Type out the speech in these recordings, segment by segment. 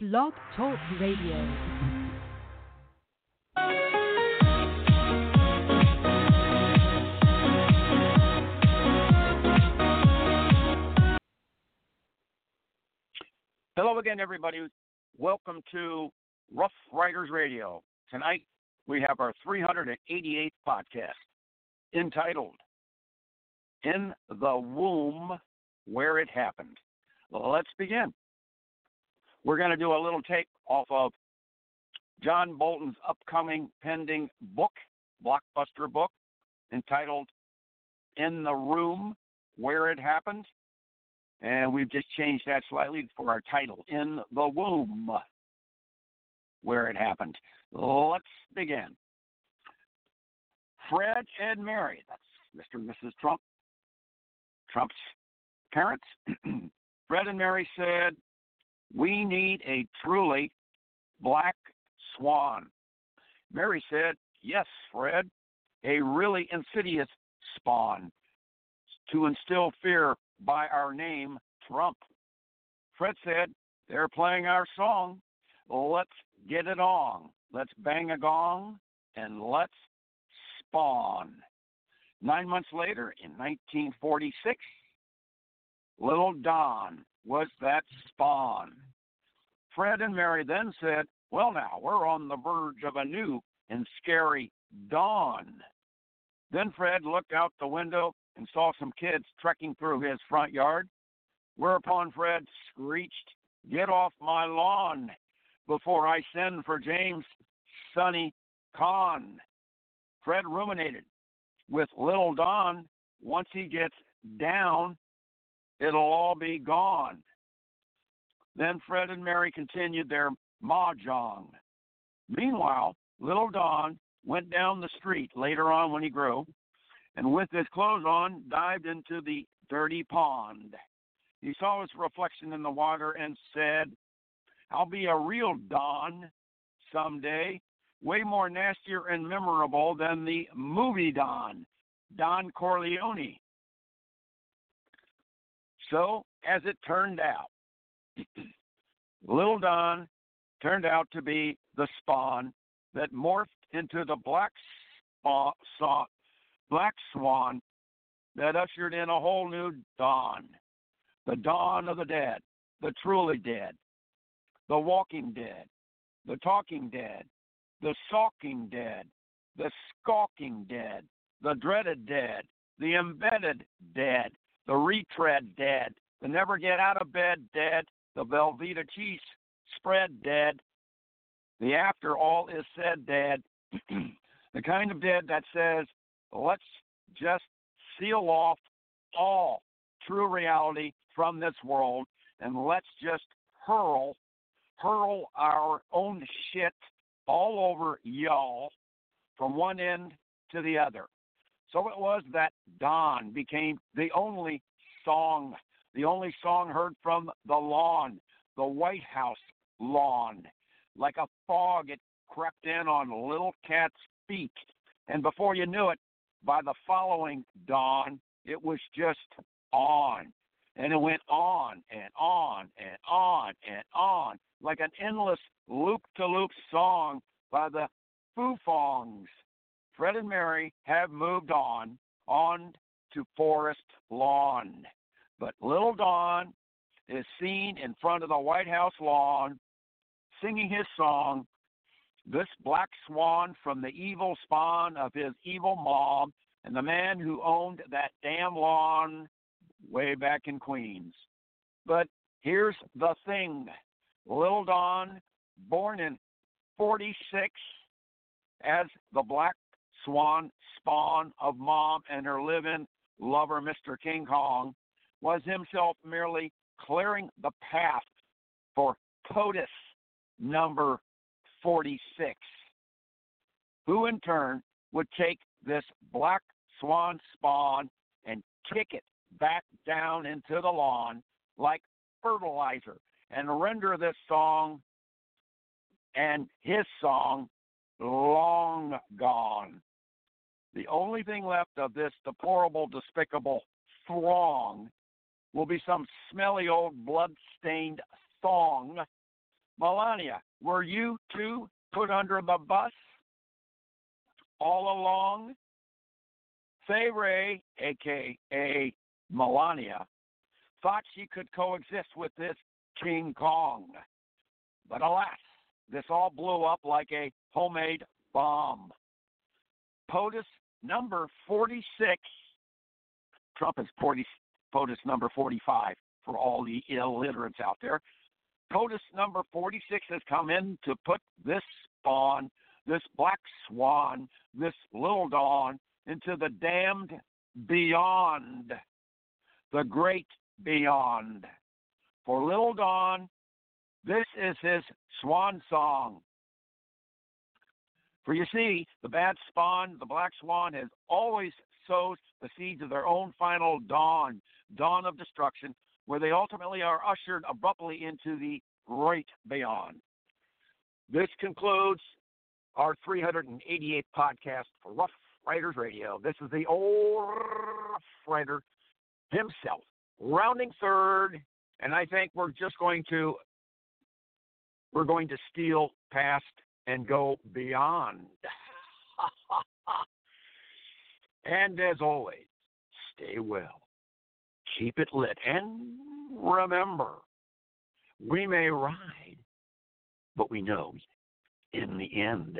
Blog Talk Radio. Hello again, everybody. Welcome to Rough Riders Radio. Tonight we have our 388th podcast entitled In the Womb Where It Happened. Let's begin. We're going to do a little take off of John Bolton's upcoming pending book, blockbuster book, entitled In the Room Where It Happened. And we've just changed that slightly for our title, In the Womb Where It Happened. Let's begin. Fred and Mary, that's Mr. and Mrs. Trump, Trump's parents. Fred and Mary said, We need a truly black swan. Mary said, Yes, Fred, a really insidious spawn to instill fear by our name, Trump. Fred said, They're playing our song. Let's get it on. Let's bang a gong and let's spawn. Nine months later, in 1946, Little Don was that spawn. Fred and Mary then said, Well, now, we're on the verge of a new and scary dawn. Then Fred looked out the window and saw some kids trekking through his front yard, whereupon Fred screeched, Get off my lawn before I send for James Sonny Con. Fred ruminated. With little Don, once he gets down, it'll all be gone. Then Fred and Mary continued their mahjong. Meanwhile, little Don went down the street later on when he grew, and with his clothes on, dived into the dirty pond. He saw his reflection in the water and said, I'll be a real Don someday, way more nastier and memorable than the movie Don, Don Corleone. So, as it turned out, Little Don turned out to be the spawn that morphed into the black swan, black swan that ushered in a whole new dawn, the dawn of the dead, the truly dead, the walking dead, the talking dead, the sulking dead, the skulking dead, the dreaded dead, the embedded dead, the retread dead, the never get out of bed dead, the Velveeta cheese spread dead, the after all is said dead, the kind of dead that says, let's just seal off all true reality from this world and let's just hurl hurl our own shit all over y'all from one end to the other. So it was that Don became the only song, the only song heard from the lawn, the White House lawn. Like a fog, it crept in on little cat's feet. And before you knew it, by the following dawn, it was just on. And it went on and on and on and on, like an endless loop to loop song by the Foofongs. Fred and Mary have moved on, on to Forest Lawn. But little Don is seen in front of the White House lawn singing his song, This Black Swan from the Evil Spawn of His Evil Mom and the man who owned that damn lawn way back in Queens. But here's the thing Little Don, born in 46 as the Black Swan spawn of mom and her living lover, Mr. King Kong, was himself merely clearing the path for POTUS number 46, who in turn would take this black swan spawn and kick it back down into the lawn like fertilizer and render this song and his song long gone. The only thing left of this deplorable, despicable throng will be some smelly old blood stained thong Melania, were you too put under the bus all along? Fay Wray, aka Melania, thought she could coexist with this King Kong. But alas, this all blew up like a homemade bomb. POTUS number 46, Trump is 40, POTUS number 45 for all the illiterates out there. POTUS number 46 has come in to put this spawn, this black swan, this little dawn into the damned beyond, the great beyond. For little Dawn, this is his swan song. For you see, the bad spawn, the black swan, has always sowed the seeds of their own final dawn, dawn of destruction, where they ultimately are ushered abruptly into the great beyond. This concludes our 388th podcast for Rough Riders Radio. This is the old Rough Rider himself, rounding third, and I think we're just going to we're going to steal past and go beyond. and as always, stay well, keep it lit, and remember, we may ride, but we know in the end,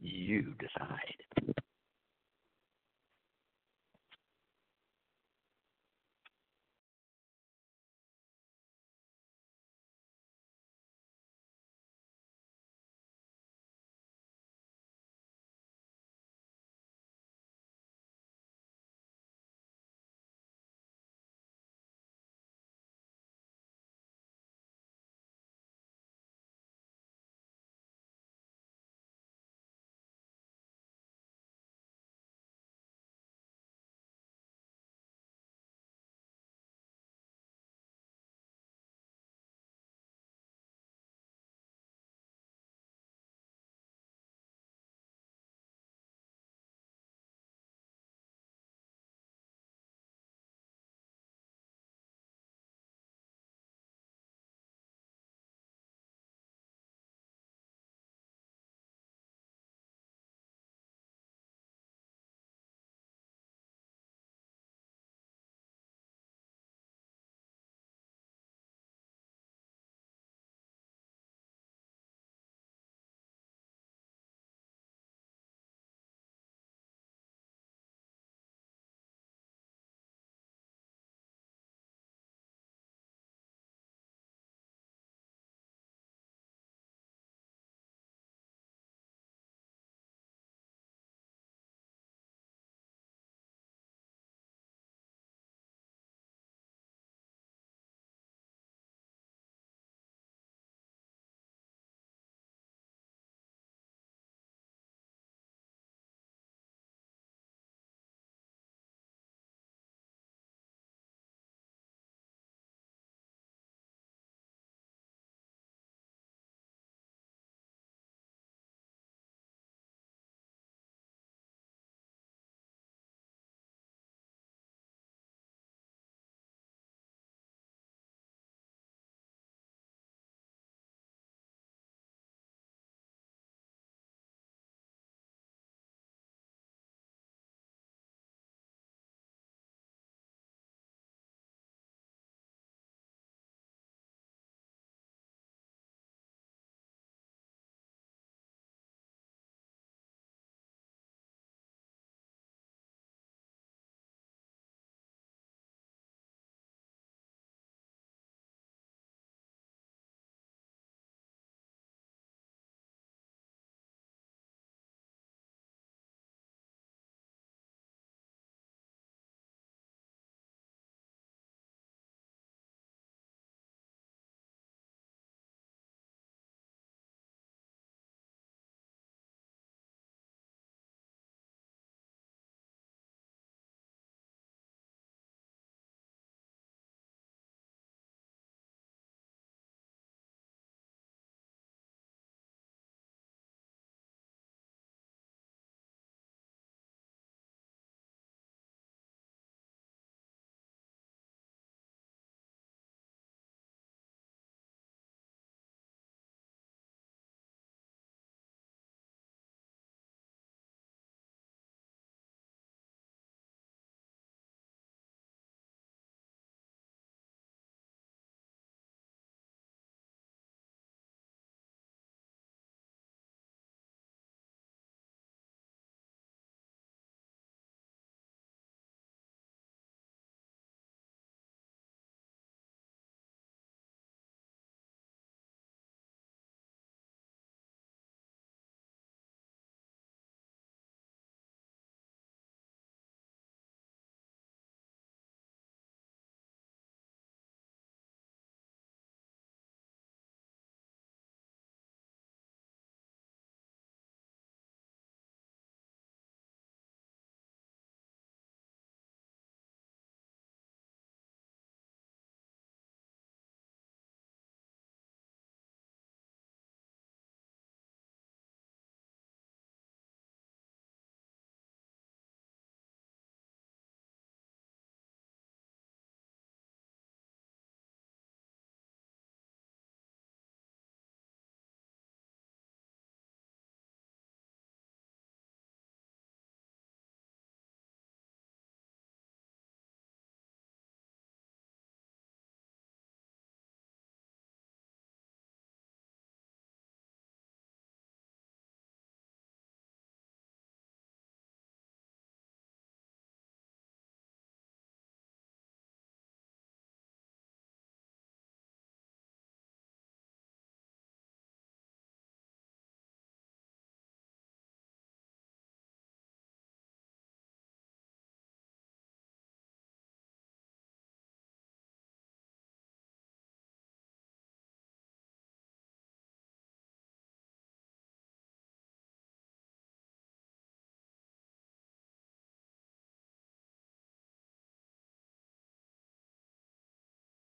you decide.